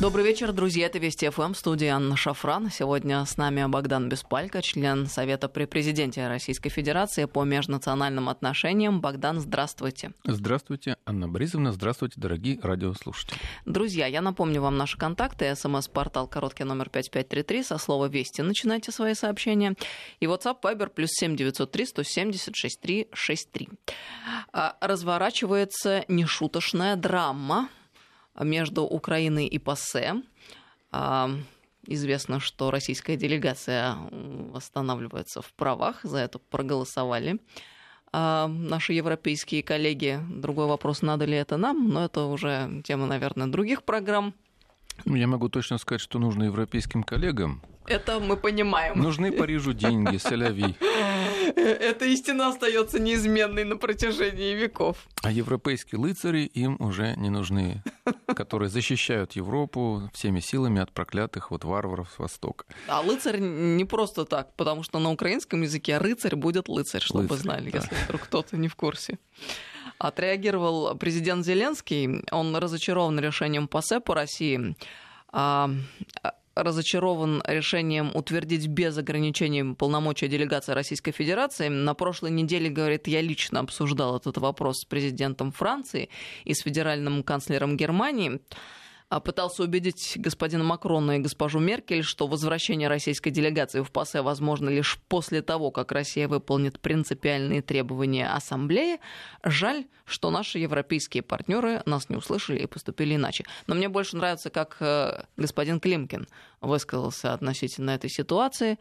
Добрый вечер, друзья. Это Вести ФМ, студия Анна Шафран. Сегодня с нами Богдан Беспалько, член Совета при Президенте Российской Федерации по межнациональным отношениям. Богдан, здравствуйте. Здравствуйте, Анна Борисовна. Здравствуйте, дорогие радиослушатели. Друзья, я напомню вам наши контакты. СМС-портал короткий номер 5533 со слова «Вести». Начинайте свои сообщения. И WhatsApp Viber плюс 7903 170 6363. Разворачивается нешуточная драма между Украиной и ПАСЕ. А, известно, что российская делегация восстанавливается в правах, за это проголосовали а, наши европейские коллеги. Другой вопрос, надо ли это нам, но это уже тема, наверное, других программ. Ну, я могу точно сказать, что нужно европейским коллегам. Это мы понимаем. Нужны Парижу деньги, соляви. Эта истина остается неизменной на протяжении веков. А европейские лыцари им уже не нужны, которые защищают Европу всеми силами от проклятых вот варваров с Востока. А лыцарь не просто так, потому что на украинском языке рыцарь будет лыцарь, чтобы лыцарь, знали, да. если вдруг кто-то не в курсе. Отреагировал президент Зеленский. Он разочарован решением ПАСЕ по России а, разочарован решением утвердить без ограничений полномочия делегации Российской Федерации. На прошлой неделе, говорит, я лично обсуждал этот вопрос с президентом Франции и с федеральным канцлером Германии. А, пытался убедить господина Макрона и госпожу Меркель, что возвращение российской делегации в ПАСЕ возможно лишь после того, как Россия выполнит принципиальные требования Ассамблеи. Жаль, что наши европейские партнеры нас не услышали и поступили иначе. Но мне больше нравится, как э, господин Климкин высказался относительно этой ситуации.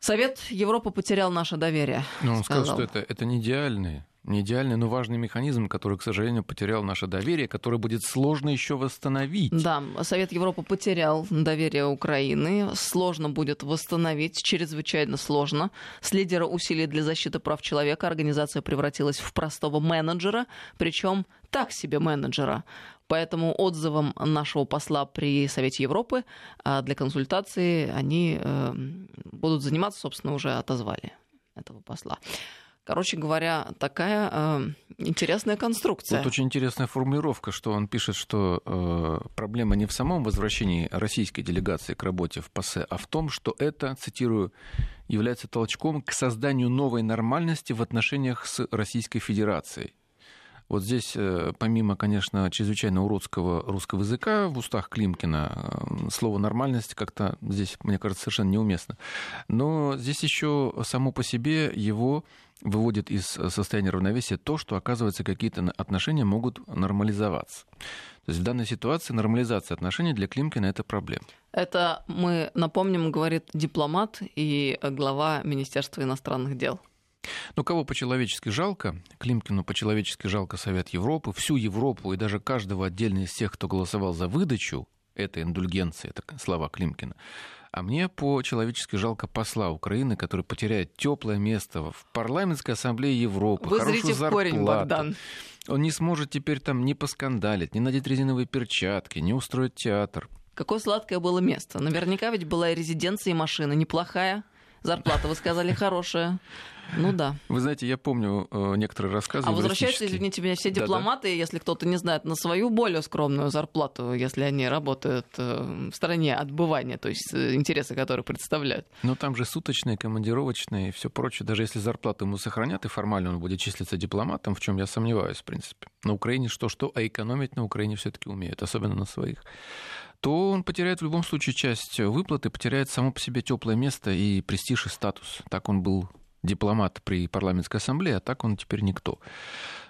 Совет Европы потерял наше доверие. Но он сказал, сказал что это, это не идеальные не идеальный, но важный механизм, который, к сожалению, потерял наше доверие, который будет сложно еще восстановить. Да, Совет Европы потерял доверие Украины. Сложно будет восстановить, чрезвычайно сложно. С лидера усилий для защиты прав человека организация превратилась в простого менеджера, причем так себе менеджера. Поэтому отзывам нашего посла при Совете Европы а, для консультации они э, будут заниматься, собственно, уже отозвали этого посла. Короче говоря, такая э, интересная конструкция. Вот очень интересная формулировка, что он пишет, что э, проблема не в самом возвращении российской делегации к работе в ПАСЕ, а в том, что это, цитирую, является толчком к созданию новой нормальности в отношениях с Российской Федерацией. Вот здесь, э, помимо, конечно, чрезвычайно уродского русского языка в устах Климкина, э, слово «нормальность» как-то здесь, мне кажется, совершенно неуместно. Но здесь еще само по себе его выводит из состояния равновесия то, что, оказывается, какие-то отношения могут нормализоваться. То есть в данной ситуации нормализация отношений для Климкина это проблема. Это мы напомним, говорит дипломат и глава Министерства иностранных дел. Ну, кого по-человечески жалко? Климкину по-человечески жалко Совет Европы, всю Европу и даже каждого отдельно из тех, кто голосовал за выдачу этой индульгенции, это слова Климкина. А мне по-человечески жалко посла Украины, который потеряет теплое место в парламентской ассамблее Европы, Вы хорошую зарплату. Корень, Богдан. Он не сможет теперь там ни поскандалить, ни надеть резиновые перчатки, ни устроить театр. Какое сладкое было место. Наверняка ведь была и резиденция, и машина неплохая. Зарплата, вы сказали, хорошая. Ну да. Вы знаете, я помню э, некоторые рассказы. А возвращаются, извините меня, все дипломаты, Да-да. если кто-то не знает, на свою более скромную зарплату, если они работают э, в стороне отбывания, то есть э, интересы, которые представляют. Но там же суточные, командировочные и все прочее. Даже если зарплату ему сохранят, и формально он будет числиться дипломатом, в чем я сомневаюсь, в принципе. На Украине что-что, а экономить на Украине все-таки умеют, особенно на своих то он потеряет в любом случае часть выплаты, потеряет само по себе теплое место и престиж и статус. Так он был дипломат при парламентской ассамблее, а так он теперь никто.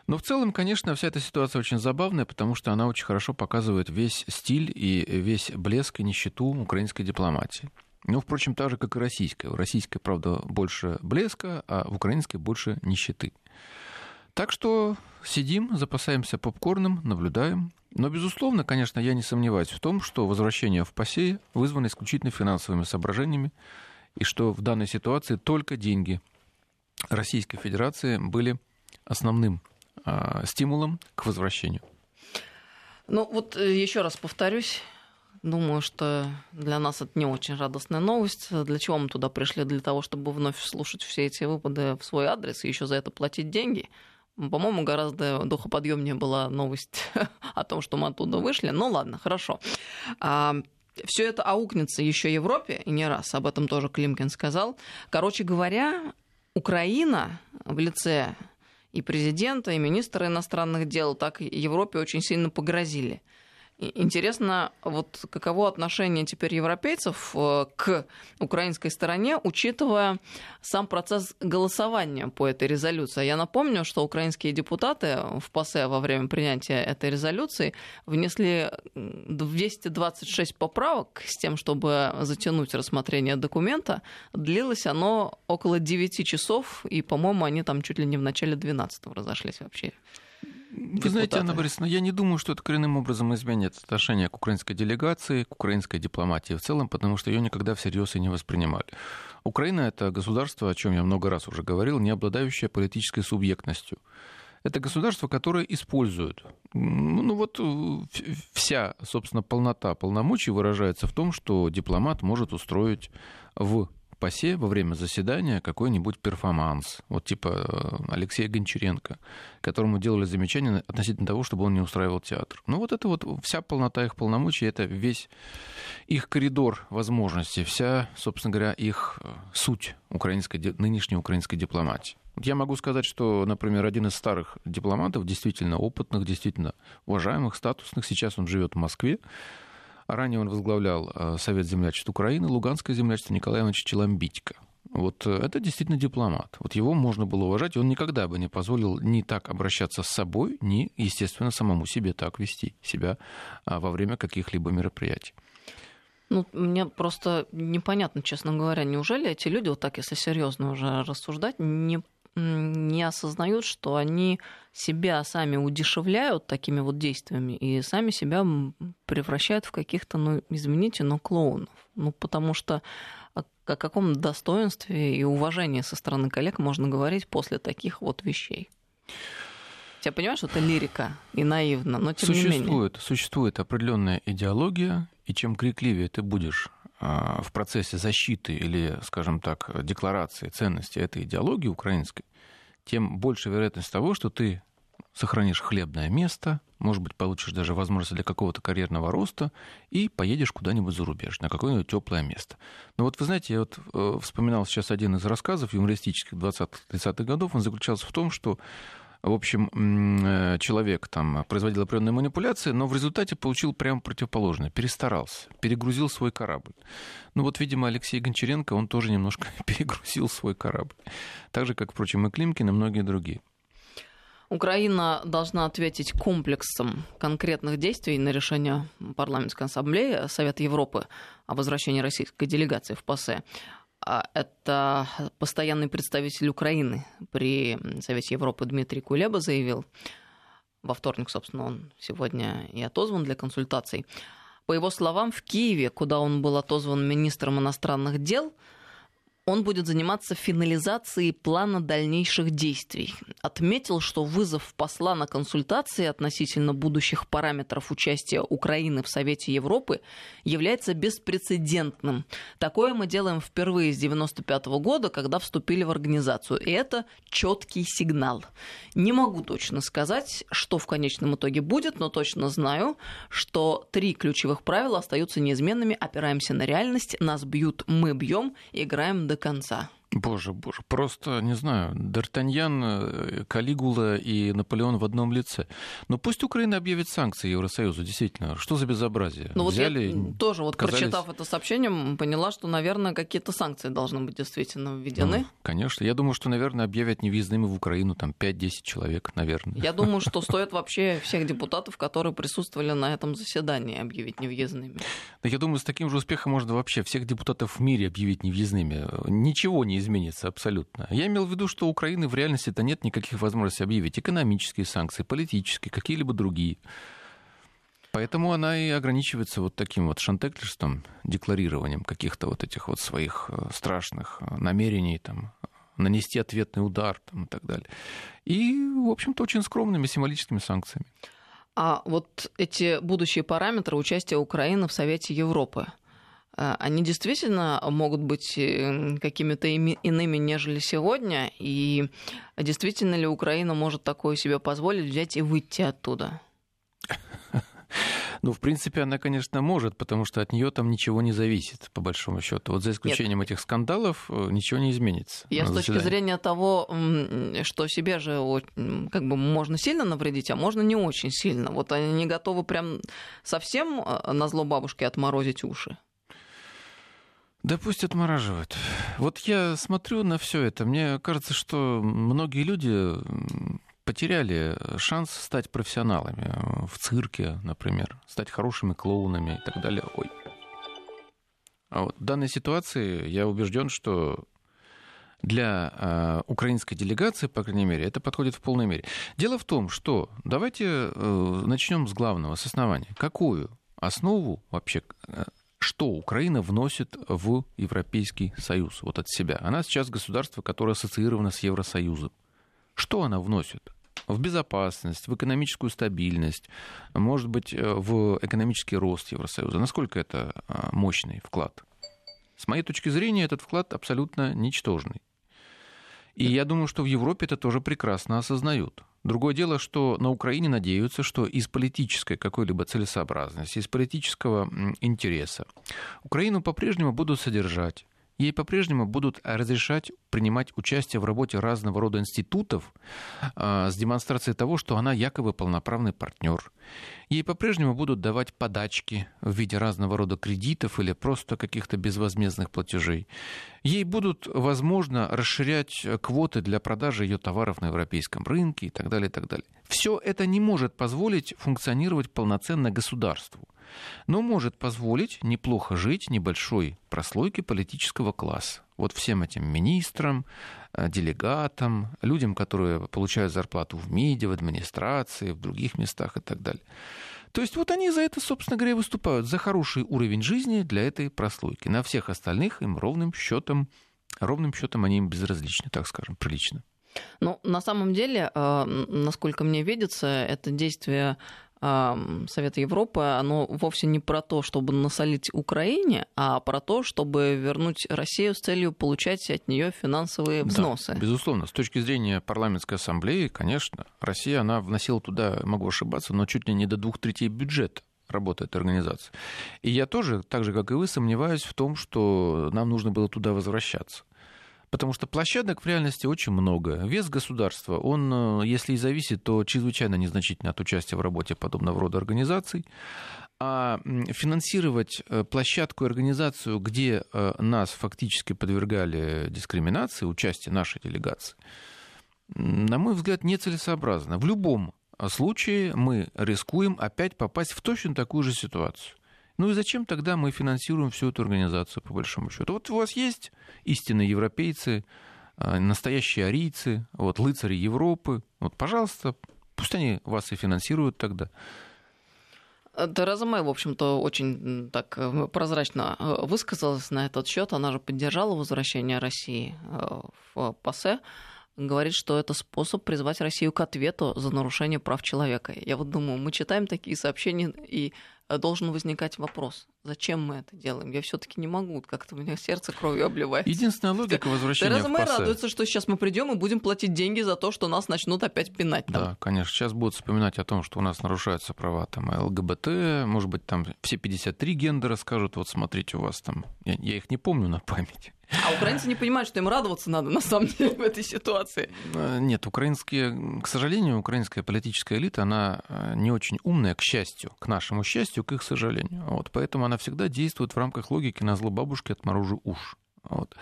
Но в целом, конечно, вся эта ситуация очень забавная, потому что она очень хорошо показывает весь стиль и весь блеск и нищету украинской дипломатии. Ну, впрочем, так же, как и российская. У российской, правда, больше блеска, а в украинской больше нищеты. Так что сидим, запасаемся попкорном, наблюдаем. Но, безусловно, конечно, я не сомневаюсь в том, что возвращение в ПАСЕ вызвано исключительно финансовыми соображениями, и что в данной ситуации только деньги Российской Федерации были основным а, стимулом к возвращению. Ну вот э, еще раз повторюсь, Думаю, что для нас это не очень радостная новость. Для чего мы туда пришли? Для того, чтобы вновь слушать все эти выпады в свой адрес и еще за это платить деньги. По-моему, гораздо духоподъемнее была новость о том, что мы оттуда вышли. Ну ладно, хорошо. А, все это аукнется еще Европе, и не раз, об этом тоже Климкин сказал. Короче говоря, Украина в лице и президента, и министра иностранных дел так Европе очень сильно погрозили – Интересно, вот каково отношение теперь европейцев э, к украинской стороне, учитывая сам процесс голосования по этой резолюции. Я напомню, что украинские депутаты в ПАСЕ во время принятия этой резолюции внесли 226 поправок с тем, чтобы затянуть рассмотрение документа. Длилось оно около 9 часов, и, по-моему, они там чуть ли не в начале 12 разошлись вообще. Вы знаете, Анна Борисовна, я не думаю, что это коренным образом изменит отношение к украинской делегации, к украинской дипломатии в целом, потому что ее никогда всерьез и не воспринимали. Украина — это государство, о чем я много раз уже говорил, не обладающее политической субъектностью. Это государство, которое использует. Ну вот э, вся, собственно, полнота полномочий выражается в том, что дипломат может устроить в ПАСЕ во время заседания какой-нибудь перформанс, вот типа э, Алексея Гончаренко, которому делали замечания относительно того, чтобы он не устраивал театр. Ну вот это вот вся полнота их полномочий, это весь их коридор возможностей, вся, собственно говоря, их э, суть украинской, нынешней украинской дипломатии. Я могу сказать, что, например, один из старых дипломатов, действительно опытных, действительно уважаемых, статусных, сейчас он живет в Москве, Ранее он возглавлял э, Совет землячества Украины, Луганское землячество Николай Иванович Челомбитько. Вот э, это действительно дипломат. Вот его можно было уважать, и он никогда бы не позволил ни так обращаться с собой, ни, естественно, самому себе так вести себя а, во время каких-либо мероприятий. Ну, мне просто непонятно, честно говоря, неужели эти люди, вот так, если серьезно уже рассуждать, не не осознают, что они себя сами удешевляют такими вот действиями и сами себя превращают в каких-то, ну, извините, но клоунов. Ну, потому что о, каком достоинстве и уважении со стороны коллег можно говорить после таких вот вещей? Я понимаю, что это лирика и наивно, но тем существует, не менее. Существует определенная идеология, и чем крикливее ты будешь в процессе защиты или, скажем так, декларации ценности этой идеологии украинской, тем больше вероятность того, что ты сохранишь хлебное место, может быть, получишь даже возможность для какого-то карьерного роста и поедешь куда-нибудь за рубеж, на какое-нибудь теплое место. Но вот вы знаете, я вот э, вспоминал сейчас один из рассказов юмористических 20-30-х годов, он заключался в том, что в общем, э, человек там производил определенные манипуляции, но в результате получил прямо противоположное. Перестарался, перегрузил свой корабль. Ну вот, видимо, Алексей Гончаренко, он тоже немножко перегрузил свой корабль. Так же, как, впрочем, и Климкин, и многие другие. Украина должна ответить комплексом конкретных действий на решение парламентской ассамблеи Совета Европы о возвращении российской делегации в ПАСЕ. А, это постоянный представитель Украины при Совете Европы Дмитрий Кулеба заявил. Во вторник, собственно, он сегодня и отозван для консультаций. По его словам, в Киеве, куда он был отозван министром иностранных дел, он будет заниматься финализацией плана дальнейших действий. Отметил, что вызов посла на консультации относительно будущих параметров участия Украины в Совете Европы является беспрецедентным. Такое мы делаем впервые с 1995 года, когда вступили в организацию. И это четкий сигнал. Не могу точно сказать, что в конечном итоге будет, но точно знаю, что три ключевых правила остаются неизменными. Опираемся на реальность, нас бьют, мы бьем, играем до конца. Боже, боже, просто, не знаю, Д'Артаньян, э, Калигула и Наполеон в одном лице. Но пусть Украина объявит санкции Евросоюзу, действительно. Что за безобразие? Ну вот Взяли, я тоже, вот казались... прочитав это сообщение, поняла, что, наверное, какие-то санкции должны быть действительно введены. Ну, конечно. Я думаю, что, наверное, объявят невъездными в Украину там 5-10 человек, наверное. Я думаю, что стоит вообще всех депутатов, которые присутствовали на этом заседании, объявить невъездными. Да я думаю, с таким же успехом можно вообще всех депутатов в мире объявить невъездными. Ничего не изменится абсолютно. Я имел в виду, что у Украины в реальности-то нет никаких возможностей объявить экономические санкции, политические, какие-либо другие. Поэтому она и ограничивается вот таким вот шантеклерством, декларированием каких-то вот этих вот своих э, страшных э, намерений, там, нанести ответный удар там, и так далее. И, в общем-то, очень скромными символическими санкциями. А вот эти будущие параметры участия Украины в Совете Европы – они действительно могут быть э, какими-то иными, нежели сегодня, и действительно ли Украина может такое себе позволить взять и выйти оттуда? Ну, в принципе, она, конечно, может, потому что от нее там ничего не зависит, по большому счету. Вот за исключением Нет. этих скандалов э, ничего не изменится. Я с точки зрения того, что себе же как бы можно сильно навредить, а можно не очень сильно. Вот они не готовы прям совсем э, на зло бабушке отморозить уши. Да пусть отмораживают. Вот я смотрю на все это, мне кажется, что многие люди потеряли шанс стать профессионалами в цирке, например, стать хорошими клоунами и так далее. Ой. А вот в данной ситуации я убежден, что для э, украинской делегации, по крайней мере, это подходит в полной мере. Дело в том, что давайте э, начнем с главного, с основания. Какую основу вообще э, что Украина вносит в Европейский Союз вот от себя. Она сейчас государство, которое ассоциировано с Евросоюзом. Что она вносит? В безопасность, в экономическую стабильность, может быть, э, в экономический рост Евросоюза. Насколько это а, мощный вклад? С моей точки зрения, этот вклад абсолютно ничтожный. И я думаю, что в Европе это тоже прекрасно осознают. Другое дело, что на Украине надеются, что из политической какой-либо целесообразности, из политического интереса Украину по-прежнему будут содержать, ей по-прежнему будут разрешать принимать участие в работе разного рода институтов а, с демонстрацией того, что она якобы полноправный партнер. Ей по-прежнему будут давать подачки в виде разного рода кредитов или просто каких-то безвозмездных платежей. Ей будут, возможно, расширять квоты для продажи ее товаров на европейском рынке и так далее, и так далее. Все это не может позволить функционировать полноценно государству но может позволить неплохо жить небольшой прослойке политического класса. Вот всем этим министрам, делегатам, людям, которые получают зарплату в МИДе, в администрации, в других местах и так далее. То есть вот они за это, собственно говоря, выступают, за хороший уровень жизни для этой прослойки. На всех остальных им ровным счетом, ровным счетом они им безразличны, так скажем, прилично. Ну, на самом деле, э, насколько мне видится, это действие Совета Европы, оно вовсе не про то, чтобы насолить Украине, а про то, чтобы вернуть Россию с целью получать от нее финансовые взносы. Да, безусловно, с точки зрения парламентской ассамблеи, конечно, Россия, она вносила туда, могу ошибаться, но чуть ли не до двух третей бюджета работы этой организации. И я тоже, так же, как и вы, сомневаюсь в том, что нам нужно было туда возвращаться. Потому что площадок в реальности очень много. Вес государства, он, э, если и зависит, то чрезвычайно незначительно от участия в работе подобного рода организаций. А финансировать э, площадку и организацию, где э, нас фактически подвергали дискриминации, участие нашей делегации, на мой взгляд, нецелесообразно. В любом случае мы рискуем опять попасть в точно такую же ситуацию. Ну и зачем тогда мы финансируем всю эту организацию, по большому счету? Вот у вас есть истинные европейцы, а, настоящие арийцы, вот, лыцари Европы. Вот, пожалуйста, пусть они вас и финансируют тогда. Тереза Мэй, в общем-то, очень так э, прозрачно э, высказалась на этот счет. Она же поддержала возвращение России э, в ПАСЕ говорит, что это способ призвать Россию к ответу за нарушение прав человека. Я вот думаю, мы читаем такие сообщения, и должен возникать вопрос, зачем мы это делаем? Я все-таки не могу, как-то у меня сердце кровью обливает. Единственная логика возвращения Тереза Мэй радуется, что сейчас мы придем и будем платить деньги за то, что нас начнут опять пинать. Там. Да, конечно. Сейчас будут вспоминать о том, что у нас нарушаются права там ЛГБТ, может быть, там все 53 гендера скажут, вот смотрите, у вас там... Я, я их не помню на память. А украинцы не понимают, что им радоваться надо на самом деле в этой ситуации. Э, нет, украинские, к сожалению, украинская политическая элита, она э, не очень умная, к счастью, к нашему счастью, к их сожалению. Вот, поэтому она всегда действует в рамках логики на зло бабушки отморожу уж. Вот.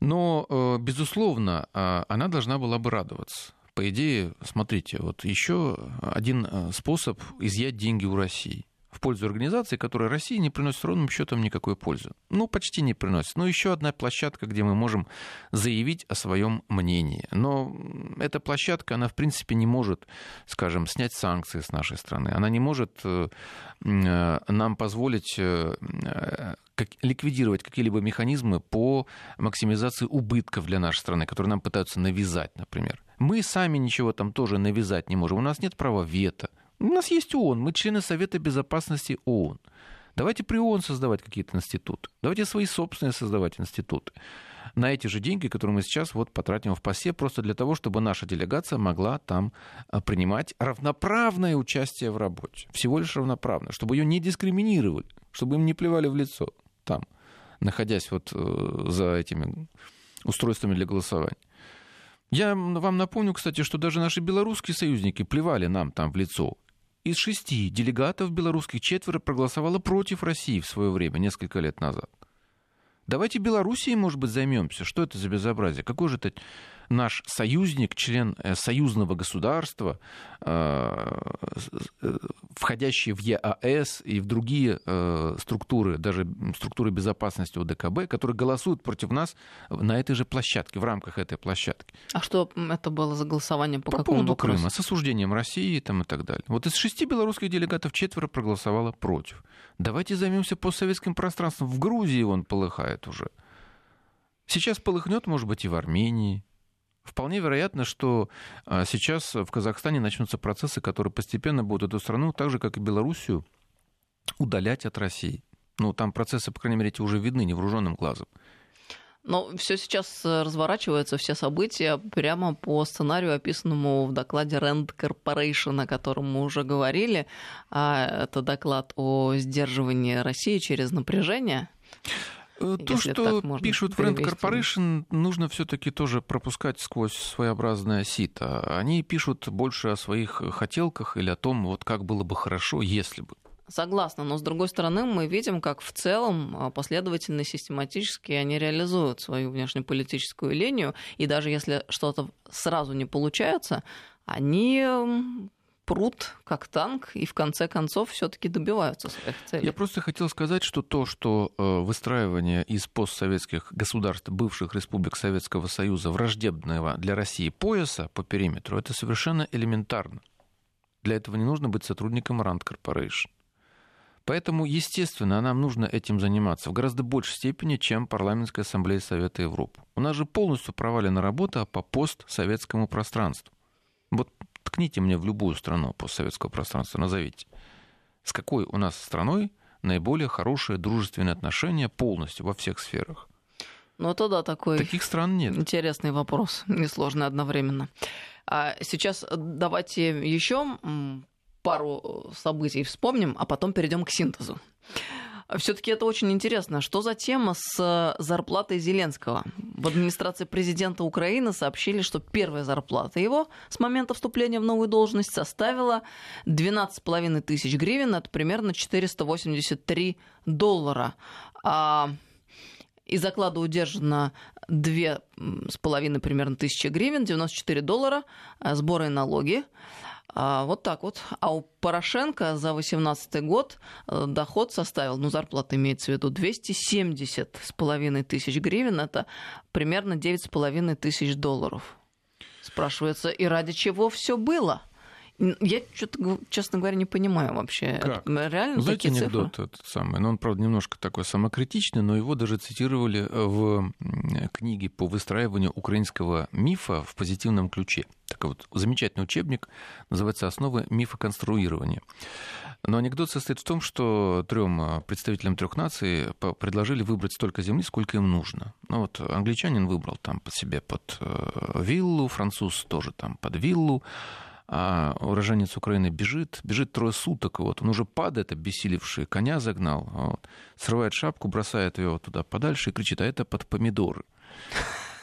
Но, э, безусловно, она должна была бы радоваться. По идее, смотрите, вот еще один способ изъять деньги у России в пользу организации, которая России не приносит ровным счетом никакой пользы. Ну, почти не приносит. Но еще одна площадка, где мы можем заявить о своем мнении. Но эта площадка, она, в принципе, не может, скажем, снять санкции с нашей страны. Она не может э, э, нам позволить э, ликвидировать какие-либо механизмы по максимизации убытков для нашей страны, которые нам пытаются навязать, например. Мы сами ничего там тоже навязать не можем. У нас нет права вето. У нас есть ООН, мы члены Совета Безопасности ООН. Давайте при ООН создавать какие-то институты. Давайте свои собственные создавать институты. На эти же деньги, которые мы сейчас вот потратим в ПАСЕ, просто для того, чтобы наша делегация могла там а, принимать равноправное участие в работе. Всего лишь равноправное. Чтобы ее не дискриминировали, чтобы им не плевали в лицо там, находясь вот э, за этими устройствами для голосования. Я вам напомню, кстати, что даже наши белорусские союзники плевали нам там в лицо. Из шести делегатов белорусских четверо проголосовало против России в свое время, несколько лет назад. Давайте Белоруссией, может быть, займемся. Что это за безобразие? Какой же это наш союзник, член э, союзного государства, э, э, входящий в ЕАЭС и в другие структуры, даже структуры безопасности ОДКБ, которые голосуют против нас на этой же площадке, в рамках этой площадки. А что это было за голосование? По, по поводу вопросу? Крыма, с осуждением России там, и так далее. Вот из шести белорусских делегатов четверо проголосовало против. Давайте займемся постсоветским пространством. В Грузии он полыхает уже. Сейчас полыхнет, может быть, и в Армении, Вполне вероятно, что а, сейчас в Казахстане начнутся процессы, которые постепенно будут эту страну, так же, как и Белоруссию, удалять от России. Ну, там процессы, по крайней мере, эти уже видны невооруженным глазом. Но все сейчас э, разворачивается, все события прямо по сценарию, описанному в докладе Rand Corporation, о котором мы уже говорили. А это доклад о сдерживании России через напряжение. Э, то, что пишут в Rand Corporation, нужно все-таки тоже пропускать сквозь своеобразное сито. Они пишут больше о своих хотелках или о том, вот как было бы хорошо, если бы. Согласна, но с другой стороны мы видим, как в целом а, последовательно, систематически они реализуют свою внешнеполитическую линию, и даже если что-то сразу не получается, они прут как танк и в конце концов все-таки добиваются своих целей. Я просто хотел сказать, что то, что э, выстраивание из постсоветских государств, бывших республик Советского Союза, враждебного для России пояса по периметру, это совершенно элементарно. Для этого не нужно быть сотрудником Rand Corporation. Поэтому, естественно, нам нужно этим заниматься в гораздо большей степени, чем Парламентская ассамблея Совета Европы. У нас же полностью провалена работа по постсоветскому пространству. Вот ткните мне в любую страну постсоветского пространства, назовите. С какой у нас страной наиболее хорошие дружественные отношения полностью во всех сферах? Ну, это да, такой Таких стран нет. интересный вопрос, несложный одновременно. А сейчас давайте еще пару событий вспомним, а потом перейдем к синтезу. Все-таки это очень интересно. Что за тема с зарплатой Зеленского? В администрации президента Украины сообщили, что первая зарплата его с момента вступления в новую должность составила 12,5 тысяч гривен, это примерно 483 доллара. А из оклада удержано 2,5 примерно тысячи гривен, 94 доллара, а сборы и налоги. А, вот так вот. А у Порошенко за 2018 год э, доход составил, ну, зарплата имеется в виду, 270 с половиной тысяч гривен. Это примерно 9 с половиной тысяч долларов. Спрашивается, и ради чего все было? Я что-то, честно говоря, не понимаю вообще. Как? Это реально Знаете такие анекдот цифры? этот самый? Но он, правда, немножко такой самокритичный, но его даже цитировали в книге по выстраиванию украинского мифа в позитивном ключе. Такой вот замечательный учебник, называется «Основы мифоконструирования». Но анекдот состоит в том, что трем представителям трех наций предложили выбрать столько земли, сколько им нужно. Ну вот англичанин выбрал там под себе под э, виллу, француз тоже там под виллу, а уроженец Украины бежит, бежит трое суток, вот, он уже падает, обессилевший, коня загнал, вот, срывает шапку, бросает ее туда подальше и кричит, а это под помидоры.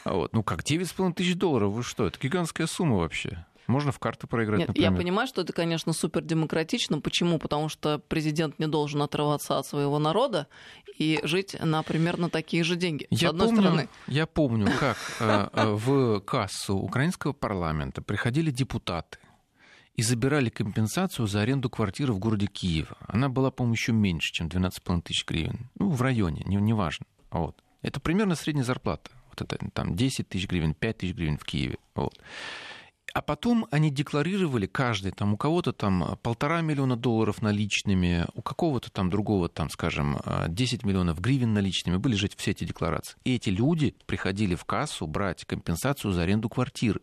Вот. Ну как, 9,5 тысяч долларов, вы что, это гигантская сумма вообще. Можно в карты проиграть, Нет, например. Я понимаю, что это, конечно, супер демократично. Почему? Потому что президент не должен отрываться от своего народа и жить на примерно такие же деньги. Я С одной помню, стороны. Я помню, как э, э, в кассу украинского парламента приходили депутаты и забирали компенсацию за аренду квартиры в городе Киева. Она была, по-моему, еще меньше, чем 12,5 тысяч гривен. Ну, в районе, не, не важно. Вот. Это примерно средняя зарплата. Вот это там 10 тысяч гривен, 5 тысяч гривен в Киеве. Вот. А потом они декларировали каждый, там у кого-то там полтора миллиона долларов наличными, у какого-то там другого, там, скажем, 10 миллионов гривен наличными, были же все эти декларации. И эти люди приходили в кассу брать компенсацию за аренду квартиры.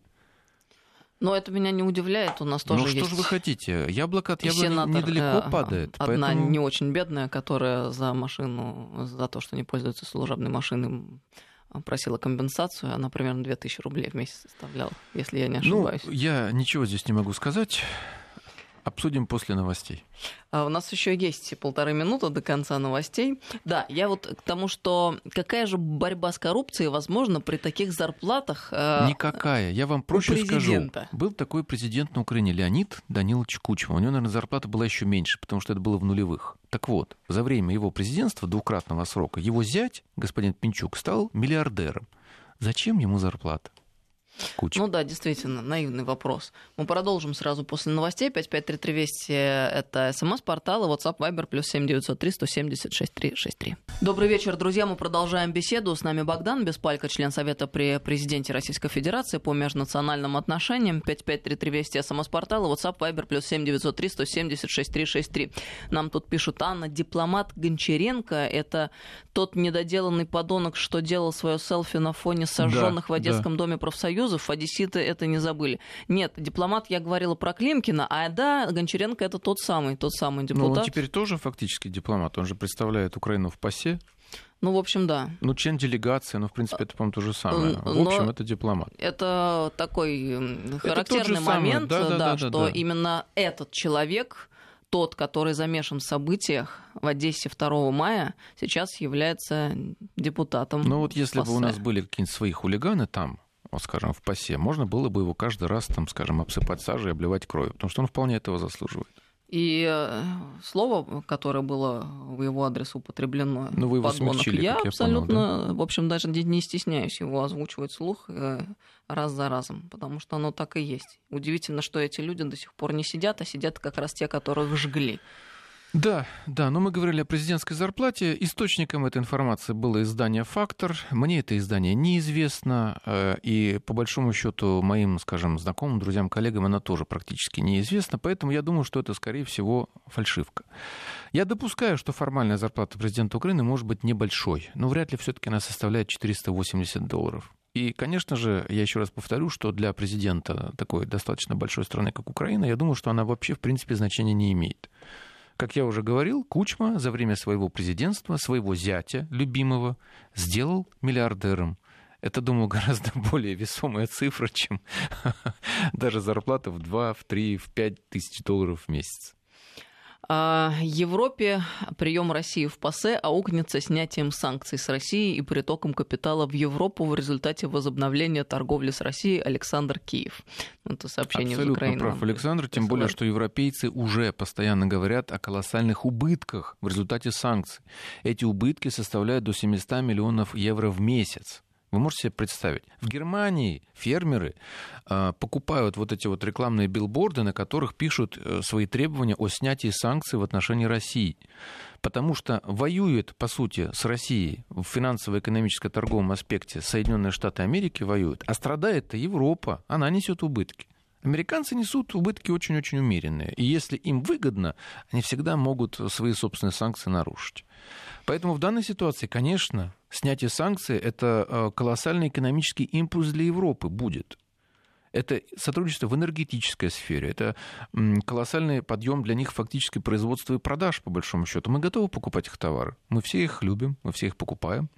Но это меня не удивляет, у нас тоже Ну что есть... же вы хотите? Яблоко от яблони недалеко э, падает. Одна поэтому... не очень бедная, которая за машину, за то, что не пользуется служебной машиной, просила компенсацию, она примерно 2000 рублей в месяц составляла, если я не ошибаюсь. Ну, я ничего здесь не могу сказать. Обсудим после новостей. А у нас еще есть полторы минуты до конца новостей. Да, я вот к тому, что какая же борьба с коррупцией возможна при таких зарплатах? Э, Никакая. Я вам проще скажу. Был такой президент на Украине Леонид Данилович Кучма. У него, наверное, зарплата была еще меньше, потому что это было в нулевых. Так вот, за время его президентства, двукратного срока, его зять, господин Пинчук, стал миллиардером. Зачем ему зарплата? Куча. Ну да, действительно, наивный вопрос. Мы продолжим сразу после новостей. 5533 Вести – это смс-портал, и WhatsApp Viber плюс 7903 176 363. Добрый вечер, друзья. Мы продолжаем беседу. С нами Богдан Беспалько, член Совета при президенте Российской Федерации по межнациональным отношениям. 5533 Вести – смс-портал, и WhatsApp Viber плюс 7903 176 363. Нам тут пишут Анна, дипломат Гончаренко – это тот недоделанный подонок, что делал свое селфи на фоне сожженных да, в Одесском да. доме профсоюза союзов, одесситы это не забыли. Нет, дипломат, я говорила про Климкина, а да, Гончаренко это тот самый, тот самый депутат. Ну, он теперь тоже фактически дипломат, он же представляет Украину в ПАСЕ. Ну, в общем, да. Ну, член делегации, ну, в принципе, это, по-моему, то же самое. В общем, это дипломат. Это такой характерный это момент, да, да, да, да, что да. именно этот человек тот, который замешан в событиях в Одессе 2 мая, сейчас является депутатом. Ну вот если ПАСЕ. бы у нас были какие-нибудь свои хулиганы там, вот, скажем, в ПАСЕ, можно было бы его каждый раз, там, скажем, обсыпать сажей и обливать кровью, потому что он вполне этого заслуживает. И э, слово, которое было в его адрес употреблено, ну, вы его подонок, смягчили, я, я абсолютно, понял, да? в общем, даже не стесняюсь его озвучивать слух э, раз за разом, потому что оно так и есть. Удивительно, что эти люди до сих пор не сидят, а сидят как раз те, которых жгли. Да, да, но мы говорили о президентской зарплате. Источником этой информации было издание «Фактор». Мне это издание неизвестно, э, и по большому счету моим, скажем, знакомым, друзьям, коллегам оно тоже практически неизвестно, поэтому я думаю, что это, скорее всего, фальшивка. Я допускаю, что формальная зарплата президента Украины может быть небольшой, но вряд ли все-таки она составляет 480 долларов. И, конечно же, я еще раз повторю, что для президента такой достаточно большой страны, как Украина, я думаю, что она вообще, в принципе, значения не имеет. Как я уже говорил, Кучма за время своего президентства, своего зятя любимого, сделал миллиардером. Это, думаю, гораздо более весомая цифра, чем даже зарплата в 2, в 3, в 5 тысяч долларов в месяц. А, Европе прием России в ПАСЕ аукнется снятием санкций с России и притоком капитала в Европу в результате возобновления торговли с Россией Александр Киев. Это сообщение Абсолютно из Украины. прав Александр, тем более, что европейцы уже постоянно говорят о колоссальных убытках в результате санкций. Эти убытки составляют до 700 миллионов евро в месяц. Вы можете себе представить? В Германии фермеры э, покупают вот эти вот рекламные билборды, на которых пишут э, свои требования о снятии санкций в отношении России. Потому что воюет, по сути, с Россией в финансово-экономическо-торговом аспекте Соединенные Штаты Америки воюют, а страдает-то Европа, она несет убытки. Американцы несут убытки очень-очень умеренные. И если им выгодно, они всегда могут свои собственные санкции нарушить. Поэтому в данной ситуации, конечно, снятие санкций – это э, колоссальный экономический импульс для Европы будет. Это сотрудничество в энергетической сфере, это колоссальный подъем для них фактически производства и продаж, по большому счету. Мы готовы покупать их товары. Мы все их любим, мы все их покупаем.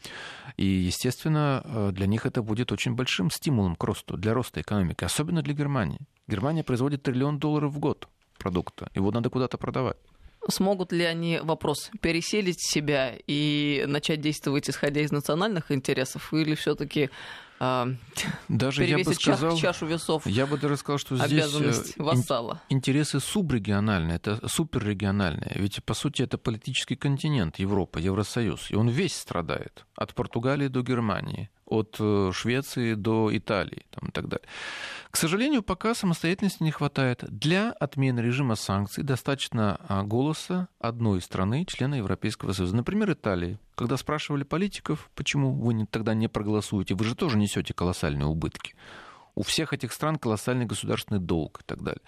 И, естественно, э, для них это будет очень большим стимулом к росту, для роста экономики, особенно для Германии. Германия производит триллион долларов в год продукта. Его надо куда-то продавать. Смогут ли они, вопрос, переселить себя и начать действовать, исходя из национальных интересов, или все-таки даже я бы сказал, чашу весов. Я бы даже сказал, что здесь э, вассала. интересы субрегиональные, это суперрегиональные. Ведь по сути это политический континент Европа, Евросоюз, и он весь страдает от Португалии до Германии от э, Швеции до Италии там, и так далее. К сожалению, пока самостоятельности не хватает. Для отмены режима санкций достаточно а, голоса одной страны, члена Европейского Союза, например, Италии. Когда спрашивали политиков, почему вы тогда не проголосуете, вы же тоже несете колоссальные убытки. У всех этих стран колоссальный государственный долг и так далее.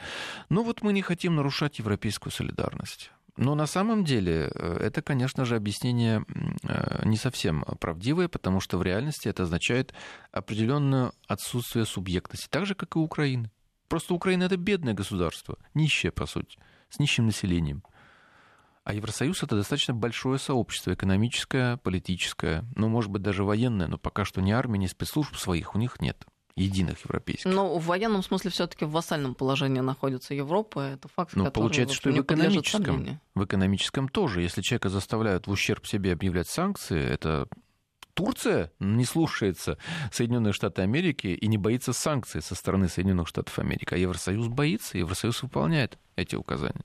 Но вот мы не хотим нарушать европейскую солидарность. Но на самом деле э, это, конечно же, объяснение э, не совсем правдивое, потому что в реальности это означает определенное отсутствие субъектности, так же, как и у Украины. Просто Украина это бедное государство, нищее, по сути, с нищим населением. А Евросоюз это достаточно большое сообщество, экономическое, политическое, ну, может быть, даже военное, но пока что ни армии, ни спецслужб своих у них нет единых европейских. Но в военном смысле все-таки в вассальном положении находится Европа. Это факт, Но получается, что и в экономическом, в экономическом тоже. Если человека заставляют в ущерб себе объявлять санкции, это Турция не слушается Соединенные Штаты Америки и не боится санкций со стороны Соединенных Штатов Америки, а Евросоюз боится, Евросоюз выполняет эти указания.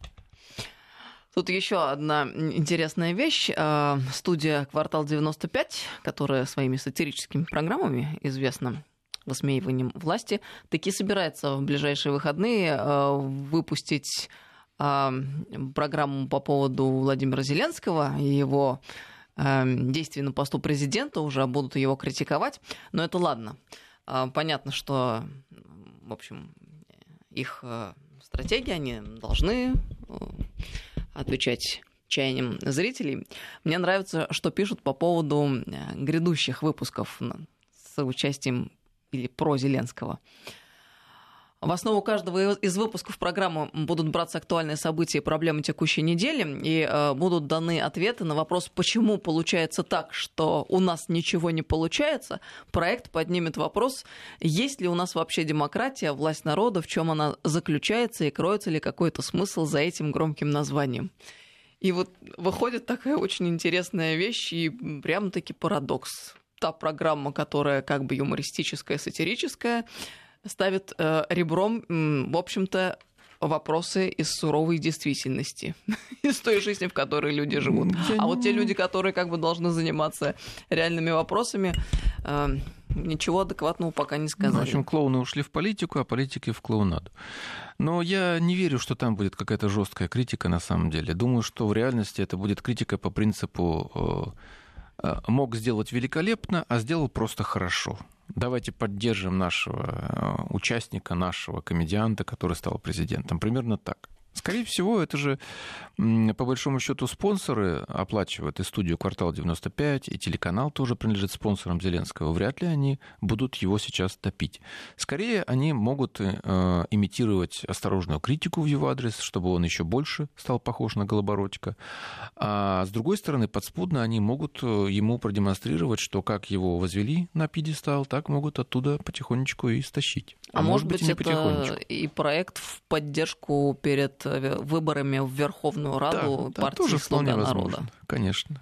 Тут еще одна интересная вещь. А, студия «Квартал 95», которая своими сатирическими программами известна высмеиванием власти, таки собирается в ближайшие выходные а, выпустить а, программу по поводу Владимира Зеленского и его действий на посту президента, уже будут его критиковать. Но это ладно. Понятно, что, в общем, их стратегии, они должны отвечать чаяниям зрителей. Мне нравится, что пишут по поводу э, грядущих выпусков с участием или про Зеленского. В основу каждого из выпусков программы будут браться актуальные события и проблемы текущей недели, и э, будут даны ответы на вопрос, почему получается так, что у нас ничего не получается. Проект поднимет вопрос, есть ли у нас вообще демократия, власть народа, в чем она заключается и кроется ли какой-то смысл за этим громким названием. И вот выходит такая очень интересная вещь и прям-таки парадокс. Та программа, которая как бы юмористическая, сатирическая, ставит э, ребром, в общем-то, вопросы из суровой действительности, из той жизни, в которой люди живут. Я а вот те люди, которые как бы должны заниматься реальными вопросами, э, ничего адекватного пока не сказали. Ну, в общем, клоуны ушли в политику, а политики в клоунаду. Но я не верю, что там будет какая-то жесткая критика на самом деле. Думаю, что в реальности это будет критика по принципу э мог сделать великолепно, а сделал просто хорошо давайте поддержим нашего э, участника, нашего комедианта, который стал президентом. Примерно так. Скорее всего, это же, по большому счету, спонсоры оплачивают и студию «Квартал 95», и телеканал тоже принадлежит спонсорам Зеленского. Вряд ли они будут его сейчас топить. Скорее, они могут э, имитировать осторожную критику в его адрес, чтобы он еще больше стал похож на Голобородько. А с другой стороны, подспудно они могут э, ему продемонстрировать, что как его возвели на пьедестал, так могут оттуда потихонечку и стащить. А, а может быть, быть это и проект в поддержку перед Э, выборами в Верховную Раду да, партии тоже «Слуга народа». Конечно.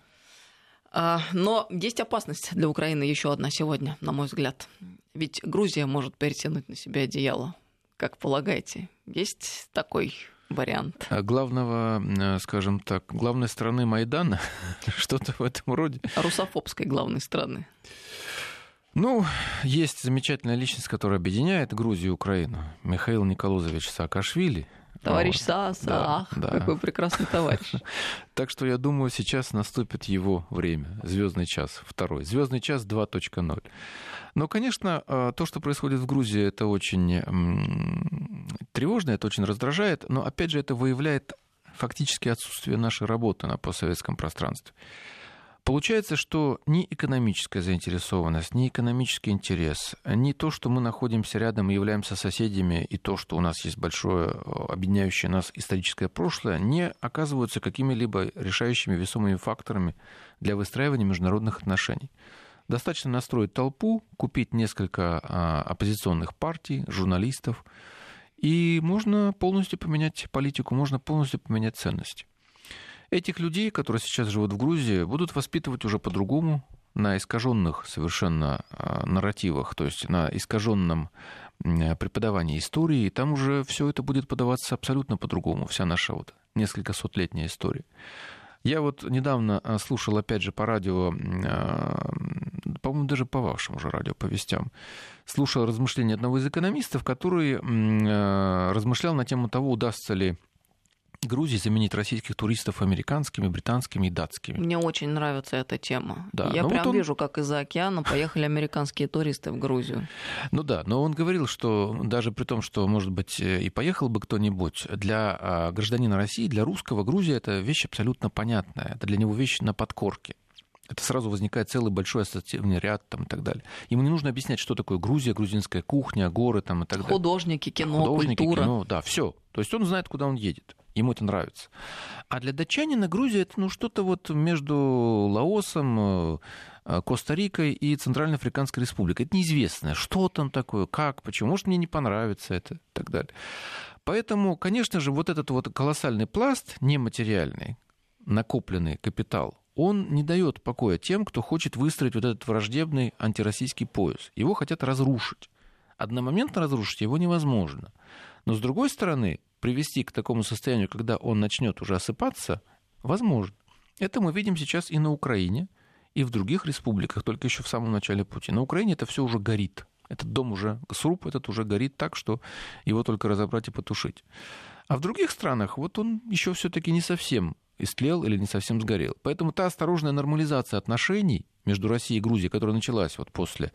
А, но есть опасность для Украины еще одна сегодня, на мой взгляд. Ведь Грузия может перетянуть на себя одеяло. Как полагаете, есть такой вариант? А главного, э, скажем так, главной страны Майдана, что-то в этом роде. Русофобской главной страны. Ну, есть замечательная личность, которая объединяет Грузию и Украину. Михаил Николозович Саакашвили – Товарищ вот. Сааса, да, ах, да. какой прекрасный товарищ. Так что я думаю, сейчас наступит его время, звездный час второй, звездный час 2.0. Но, конечно, а, то, что происходит в Грузии, это очень тревожно, это очень раздражает, но, опять же, это выявляет фактически отсутствие нашей работы на постсоветском пространстве. Получается, что ни экономическая заинтересованность, ни экономический интерес, ни то, что мы находимся рядом и являемся соседями, и то, что у нас есть большое объединяющее нас историческое прошлое, не оказываются какими-либо решающими весомыми факторами для выстраивания международных отношений. Достаточно настроить толпу, купить несколько а, оппозиционных партий, журналистов, и можно полностью поменять политику, можно полностью поменять ценности. Этих людей, которые сейчас живут в Грузии, будут воспитывать уже по-другому, на искаженных совершенно а, нарративах, то есть на искаженном преподавании истории, и там уже все это будет подаваться абсолютно по-другому, вся наша вот несколько сотлетняя история. Я вот недавно а, слушал, опять же, по радио, а, по-моему, даже по вашим уже радио, по вестям, слушал размышления одного из экономистов, который размышлял на тему того, удастся ли Грузии заменить российских туристов американскими, британскими и датскими. Мне очень нравится эта тема. Да, Я прям вот он... вижу, как из-за океана поехали американские туристы в Грузию. Ну да, но он говорил, что даже при том, что, может быть, и поехал бы кто-нибудь, для а, гражданина России, для русского Грузия это вещь абсолютно понятная. Это для него вещь на подкорке. Это сразу возникает целый большой ассоциативный ряд там, и так далее. Ему не нужно объяснять, что такое Грузия, грузинская кухня, горы там, и так далее. Художники, кино, Художники, культура. кино, да, все. То есть он знает, куда он едет. Ему это нравится. А для датчанина Грузия это ну, что-то вот между Лаосом, э, Коста-Рикой и Центральноафриканской Республикой. Это неизвестное. Что там такое, как, почему, может, мне не понравится это и так далее. Поэтому, конечно же, вот этот вот колоссальный пласт нематериальный, накопленный капитал, он не дает покоя тем, кто хочет выстроить вот этот враждебный антироссийский пояс. Его хотят разрушить. Одномоментно разрушить его невозможно. Но, с другой стороны, привести к такому состоянию, когда он начнет уже осыпаться, возможно. Это мы видим сейчас и на Украине, и в других республиках, только еще в самом начале пути. На Украине это все уже горит. Этот дом уже, сруб этот уже горит так, что его только разобрать и потушить. А в других странах вот он еще все-таки не совсем истлел или не совсем сгорел. Поэтому та осторожная нормализация отношений между Россией и Грузией, которая началась вот после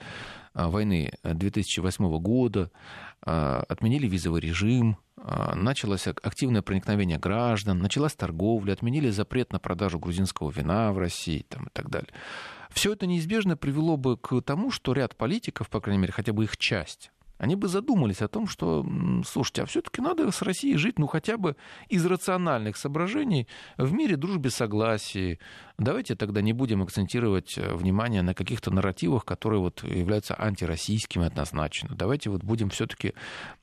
а, войны 2008 года, а, отменили визовый режим, а, началось активное проникновение граждан, началась торговля, отменили запрет на продажу грузинского вина в России там, и так далее. Все это неизбежно привело бы к тому, что ряд политиков, по крайней мере, хотя бы их часть, они бы задумались о том, что, слушайте, а все-таки надо с Россией жить, ну, хотя бы из рациональных соображений в мире дружбе, согласии. Давайте тогда не будем акцентировать э, внимание на каких-то нарративах, которые вот являются антироссийскими однозначно. Давайте вот будем все-таки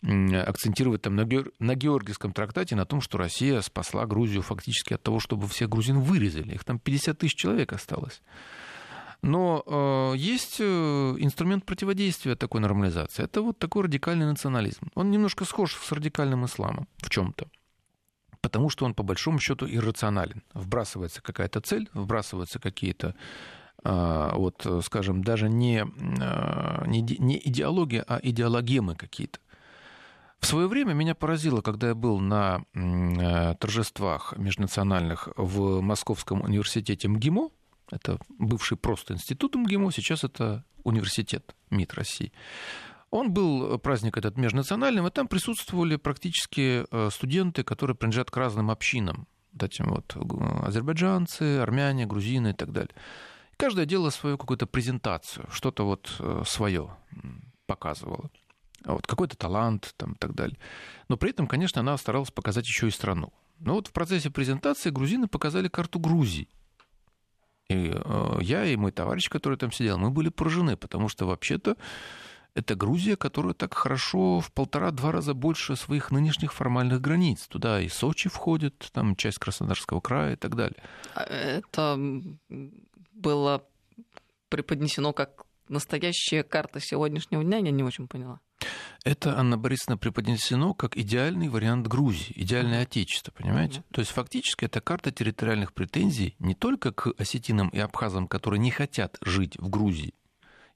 акцентировать там на, на Георгиевском трактате на том, что Россия спасла Грузию фактически от того, чтобы всех грузин вырезали. Их там 50 тысяч человек осталось. Но э, есть э, инструмент противодействия такой нормализации. Это вот такой радикальный национализм. Он немножко схож с радикальным исламом в чем-то. Потому что он по большому счету иррационален. Вбрасывается какая-то цель, вбрасываются какие-то э, вот, скажем, даже не, э, не, не идеология, а идеологемы какие-то. В свое время меня поразило, когда я был на торжествах межнациональных в Московском университете МГИМО, это бывший просто институт МГИМО, сейчас это университет МИД России. Он был, э, праздник этот межнациональным, и там присутствовали практически э, студенты, которые принадлежат к разным общинам. Вот этим вот э, азербайджанцы, армяне, грузины и так далее. И каждое делало свою какую-то презентацию, что-то вот свое показывало. Вот, какой-то талант там, и так далее. Но при этом, конечно, она старалась показать еще и страну. Но вот в процессе презентации грузины показали карту Грузии. И э, я и мой товарищ, который там сидел, мы были поражены, потому что вообще-то это Грузия, которая так хорошо в полтора-два раза больше своих нынешних формальных границ. Туда и Сочи входит, там часть Краснодарского края и так далее. А это было преподнесено как настоящая карта сегодняшнего дня, я не очень поняла. Это, Анна Борисовна, преподнесено как идеальный вариант Грузии, идеальное отечество, понимаете? Mm-hmm. То есть фактически это карта территориальных претензий не только к осетинам и абхазам, которые не хотят жить в Грузии,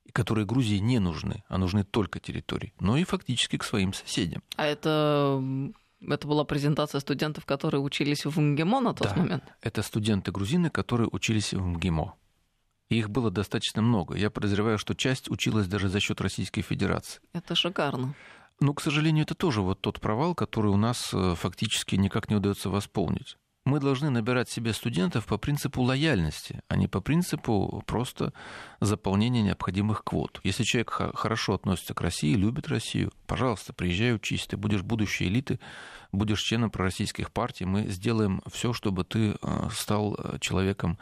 и которые Грузии не нужны, а нужны только территории, но и фактически к своим соседям. А это это была презентация студентов, которые учились в МГИМО на тот да, момент? это студенты-грузины, которые учились в МГИМО. И их было достаточно много. Я подозреваю, что часть училась даже за счет Российской Федерации. Это шикарно. Но, к сожалению, это тоже вот тот провал, который у нас э, фактически никак не удается восполнить. Мы должны набирать себе студентов по принципу лояльности, а не по принципу просто заполнения необходимых квот. Если человек хорошо относится к России, любит Россию, пожалуйста, приезжай, учись, ты будешь будущей элиты, будешь членом пророссийских партий, мы сделаем все, чтобы ты э, стал э, человеком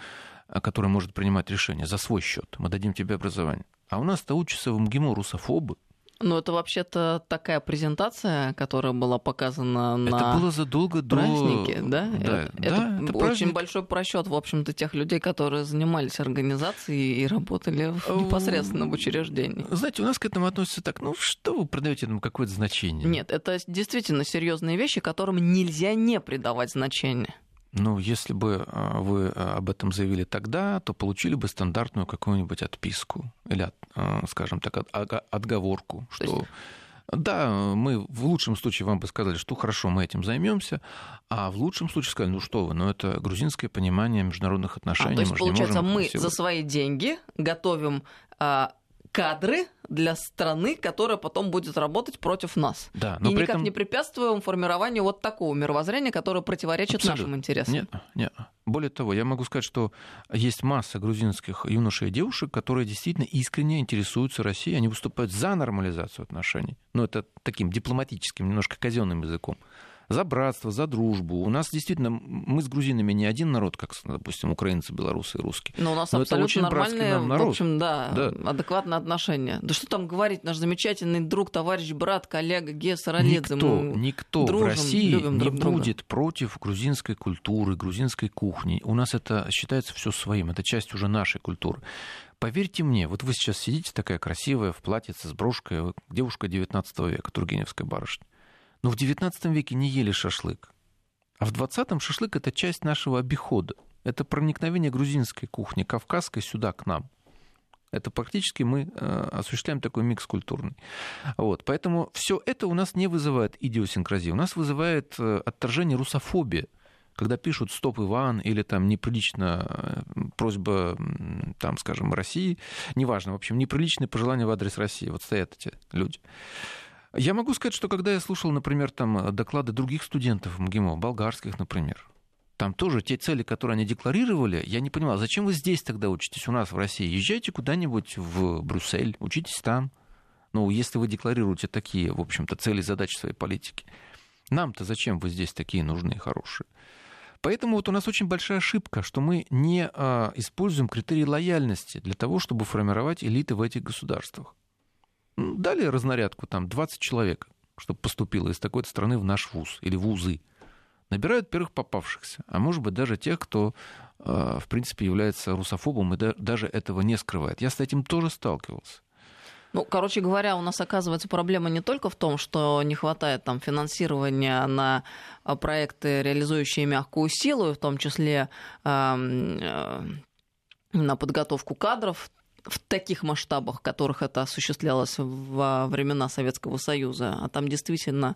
который может принимать решения за свой счет. Мы дадим тебе образование. А у нас-то учатся в МГИМО русофобы. Ну, это вообще-то такая презентация, которая была показана на Это было задолго до... празднике, да? Да, это, да, это, это очень большой просчет, в общем-то, тех людей, которые занимались организацией и работали непосредственно в учреждении. Знаете, у нас к этому относятся так, ну что вы продаете этому какое-то значение? Нет, это действительно серьезные вещи, которым нельзя не придавать значения. Ну, если бы а, вы а, об этом заявили тогда, то получили бы стандартную какую-нибудь отписку или, а, скажем так, отговорку, что есть... да, мы в лучшем случае вам бы сказали, что хорошо, мы этим займемся, а в лучшем случае сказали, ну что вы, ну это грузинское понимание международных отношений. А, то есть, мы получается, можем мы за свои деньги готовим кадры для страны, которая потом будет работать против нас. Да, но и никак этом... не препятствуем формированию вот такого мировоззрения, которое противоречит Абсолютно. нашим интересам. Нет, нет. Более того, я могу сказать, что есть масса грузинских юношей и девушек, которые действительно искренне интересуются Россией, они выступают за нормализацию отношений. Но это таким дипломатическим, немножко казенным языком за братство, за дружбу. У нас действительно, мы с грузинами не один народ, как, допустим, украинцы, белорусы и русские. Но у нас Но абсолютно это очень нормальные, народ. в общем, да, да, адекватное отношение. Да что там говорить, наш замечательный друг, товарищ, брат, коллега Геса Роледзе. Никто, никто дружим, в России не друг будет друга. против грузинской культуры, грузинской кухни. У нас это считается все своим, это часть уже нашей культуры. Поверьте мне, вот вы сейчас сидите такая красивая, в платьице с брошкой, девушка 19 века, Тургеневская барышня. Но в XIX веке не ели шашлык. А в 20-м шашлык – это часть нашего обихода. Это проникновение грузинской кухни, кавказской сюда, к нам. Это практически мы э, осуществляем такой микс культурный. Вот. Поэтому все это у нас не вызывает идиосинкразии. У нас вызывает э, отторжение русофобия. Когда пишут «Стоп, Иван» или там неприлично э, просьба, там, скажем, России, неважно, в общем, неприличные пожелания в адрес России. Вот стоят эти люди. Я могу сказать, что когда я слушал, например, там доклады других студентов МГИМО, болгарских, например, там тоже те цели, которые они декларировали, я не понимал, зачем вы здесь тогда учитесь, у нас в России? Езжайте куда-нибудь в Брюссель, учитесь там. Ну, если вы декларируете такие, в общем-то, цели и задачи своей политики. Нам-то зачем вы здесь такие нужные и хорошие? Поэтому вот у нас очень большая ошибка, что мы не а, используем критерии лояльности для того, чтобы формировать элиты в этих государствах. Дали разнарядку, там, 20 человек, чтобы поступило из такой-то страны в наш вуз или вузы. Набирают первых попавшихся, а может быть даже тех, кто, э, в принципе, является русофобом и даже этого не скрывает. Я с этим тоже сталкивался. Ну, короче говоря, у нас оказывается проблема не только в том, что не хватает там финансирования на а, проекты, реализующие мягкую силу, в том числе э, на подготовку кадров, в таких масштабах, которых это осуществлялось во времена Советского Союза, а там действительно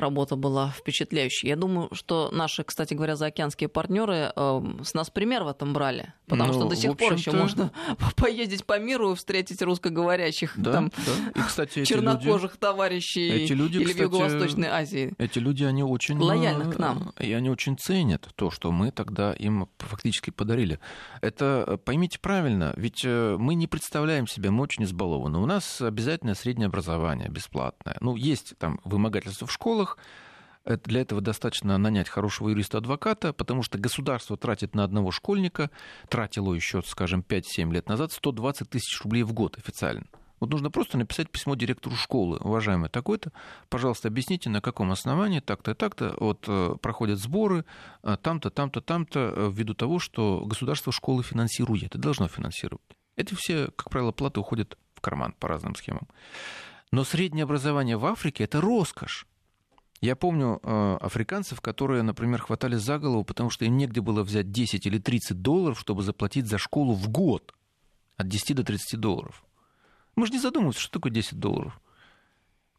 работа была впечатляющей. Я думаю, что наши, кстати говоря, заокеанские партнеры э, с нас пример в этом брали, потому ну, что до сих пор еще можно поездить по миру и встретить русскоговорящих да, там да. И, кстати, чернокожих люди, товарищей эти люди, или кстати, в Юго-Восточной Азии. Эти люди, они очень лояльны к нам. И они очень ценят то, что мы тогда им фактически подарили. Это, э, поймите правильно, ведь э, мы не представляем себя, мы очень избалованы. У нас обязательно среднее образование, бесплатное. Ну, есть там вымогательство в школах, во-первых, для этого достаточно нанять хорошего юриста-адвоката, потому что государство тратит на одного школьника, тратило еще, скажем, 5-7 лет назад 120 тысяч рублей в год официально. Вот нужно просто написать письмо директору школы, уважаемый такой-то, пожалуйста, объясните, на каком основании так-то и так-то вот э, проходят сборы э, там-то, там-то, там-то, э, ввиду того, что государство школы финансирует и должно финансировать. Эти все, как правило, платы уходят в карман по разным схемам. Но среднее образование в Африке – это роскошь. Я помню э, африканцев, которые, например, хватали за голову, потому что им негде было взять 10 или 30 долларов, чтобы заплатить за школу в год. От 10 до 30 долларов. Мы же не задумываемся, что такое 10 долларов.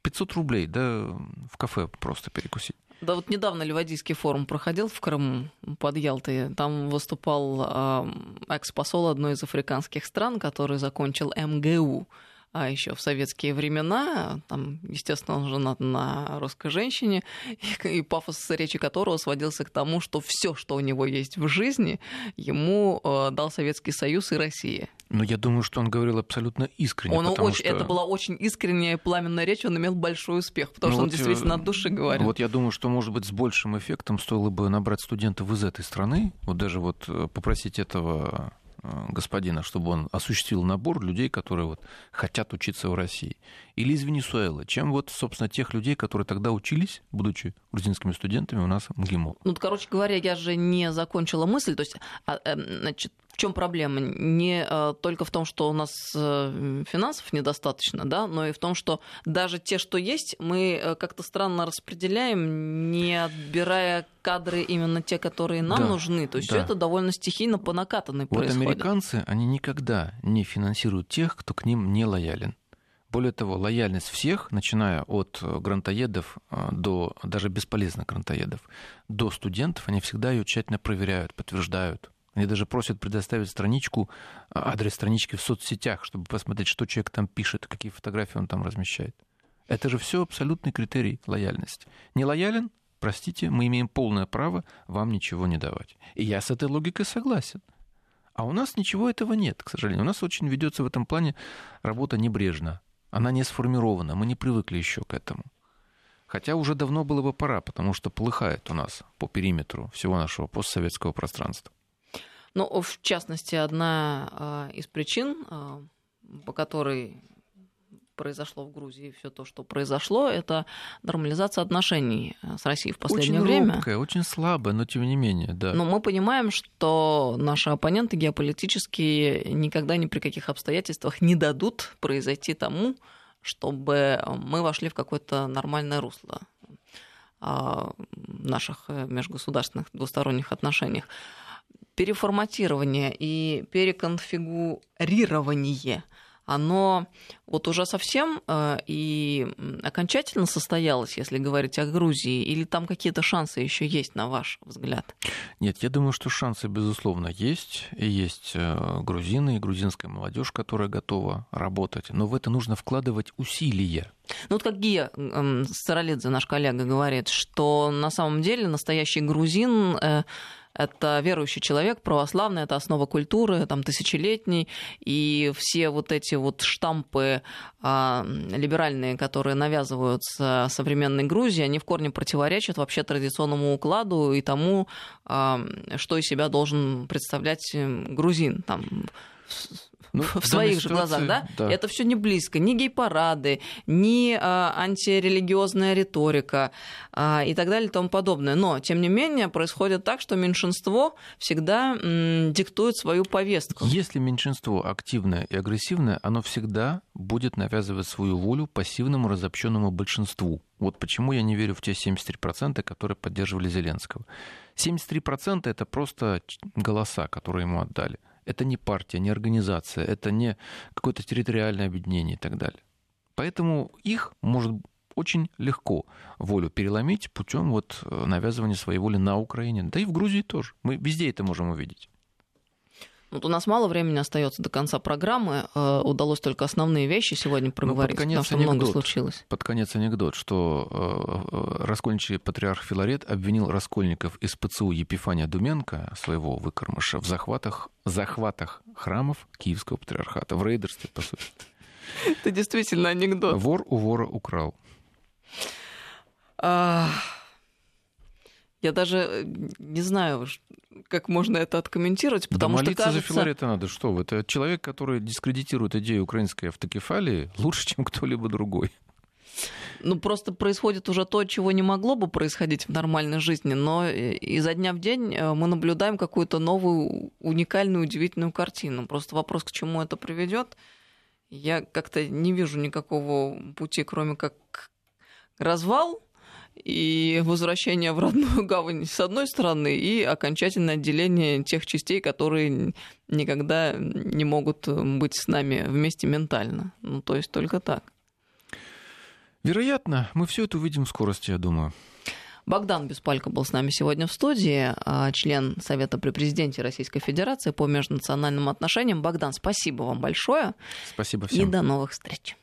500 рублей, да, в кафе просто перекусить. Да вот недавно Ливадийский форум проходил в Крыму под Ялтой. Там выступал э, экс-посол одной из африканских стран, который закончил МГУ а еще в советские времена, там, естественно, он женат на русской женщине, и, и пафос речи которого сводился к тому, что все, что у него есть в жизни, ему э, дал Советский Союз и Россия. Но я думаю, что он говорил абсолютно искренне. Он очень, что... Это была очень искренняя пламенная речь, он имел большой успех, потому ну что вот он действительно от души говорил. Вот я думаю, что, может быть, с большим эффектом стоило бы набрать студентов из этой страны, вот даже вот э, попросить этого Э, господина, чтобы он осуществил набор людей, которые вот хотят учиться в России. Или из Венесуэлы, чем вот, собственно, тех людей, которые тогда учились, будучи грузинскими студентами у нас в МГИМО. Ну, короче говоря, я же не закончила мысль. То есть, а, э, значит, чем проблема? Не э, только в том, что у нас э, финансов недостаточно, да, но и в том, что даже те, что есть, мы э, как-то странно распределяем, не отбирая кадры именно те, которые нам да, нужны. То есть да. все это довольно стихийно по накатанной вот происходит. американцы, они никогда не финансируют тех, кто к ним не лоялен. Более того, лояльность всех, начиная от грантоедов до даже бесполезных грантоедов, до студентов, они всегда ее тщательно проверяют, подтверждают Они даже просят предоставить страничку, а, адрес странички в соцсетях, чтобы посмотреть, что человек там пишет, какие фотографии он там размещает. Это же все абсолютный критерий лояльности. Не лоялен? Простите, мы имеем полное право вам ничего не давать. И я с этой логикой согласен. А у нас ничего этого нет, к сожалению. У нас очень ведется в этом плане работа небрежно. Она не сформирована, мы не привыкли еще к этому. Хотя уже давно было бы пора, потому что полыхает у нас по периметру всего нашего постсоветского пространства. Ну, в частности, одна э, из причин, э, по которой произошло в Грузии, все то, что произошло, это нормализация отношений э, с Россией в последнее очень время. Робкая, очень слабая, но тем не менее, да. Но мы понимаем, что наши оппоненты геополитические никогда ни при каких обстоятельствах не дадут произойти тому, чтобы мы вошли в какое-то нормальное русло а, в наших э, межгосударственных двусторонних отношениях. Переформатирование и переконфигурирование – оно вот уже совсем э, и окончательно состоялось, если говорить о Грузии, или там какие-то шансы еще есть, на ваш взгляд? Нет, я думаю, что шансы, безусловно, есть. И есть э, грузины и грузинская молодежь, которая готова работать. Но в это нужно вкладывать усилия. Ну вот как Гия Старолидзе, наш коллега, говорит, что на самом деле настоящий грузин э, это верующий человек, православный, это основа культуры, там, тысячелетний, и все вот эти вот штампы а, либеральные, которые навязываются современной Грузии, они в корне противоречат вообще традиционному укладу и тому, а, что из себя должен представлять грузин. Там, ну, в своих же глазах, да? да. Это все не близко. Ни гей-парады, ни а, антирелигиозная риторика а, и так далее и тому подобное. Но, тем не менее, происходит так, что меньшинство всегда м, диктует свою повестку. Если меньшинство активное и агрессивное, оно всегда будет навязывать свою волю пассивному разобщенному большинству. Вот почему я не верю в те 73%, которые поддерживали Зеленского. 73% это просто голоса, которые ему отдали. Это не партия, не организация, это не какое-то территориальное объединение и так далее. Поэтому их может очень легко волю переломить путем вот э, навязывания своей воли на Украине, да и в Грузии тоже. Мы везде это можем увидеть. Вот у нас мало времени остается до конца программы. Э, удалось только основные вещи сегодня проговорить, ну, под конец потому что анекдот, много случилось. Под конец анекдот, что э, э, раскольничий патриарх Филарет обвинил раскольников из ПЦУ Епифания Думенко, своего выкормыша, в захватах, захватах храмов Киевского патриархата, в рейдерстве, по сути. Это действительно анекдот. Вор у вора украл. Я даже не знаю, как можно это откомментировать, потому да что молиться кажется... за Филарета надо, что вы? Это человек, который дискредитирует идею украинской автокефалии лучше, чем кто-либо другой. Ну, просто происходит уже то, чего не могло бы происходить в нормальной жизни, но изо дня в день э, мы наблюдаем какую-то новую, уникальную, удивительную картину. Просто вопрос, к чему это приведет, я как-то не вижу никакого пути, кроме как развал и возвращение в родную гавань с одной стороны, и окончательное отделение тех частей, которые никогда не могут быть с нами вместе ментально. Ну, то есть только так. Вероятно, мы все это увидим в скорости, я думаю. Богдан Беспалько был с нами сегодня в студии, а, член Совета при президенте Российской Федерации по межнациональным отношениям. Богдан, спасибо вам большое. Спасибо всем. И до новых встреч.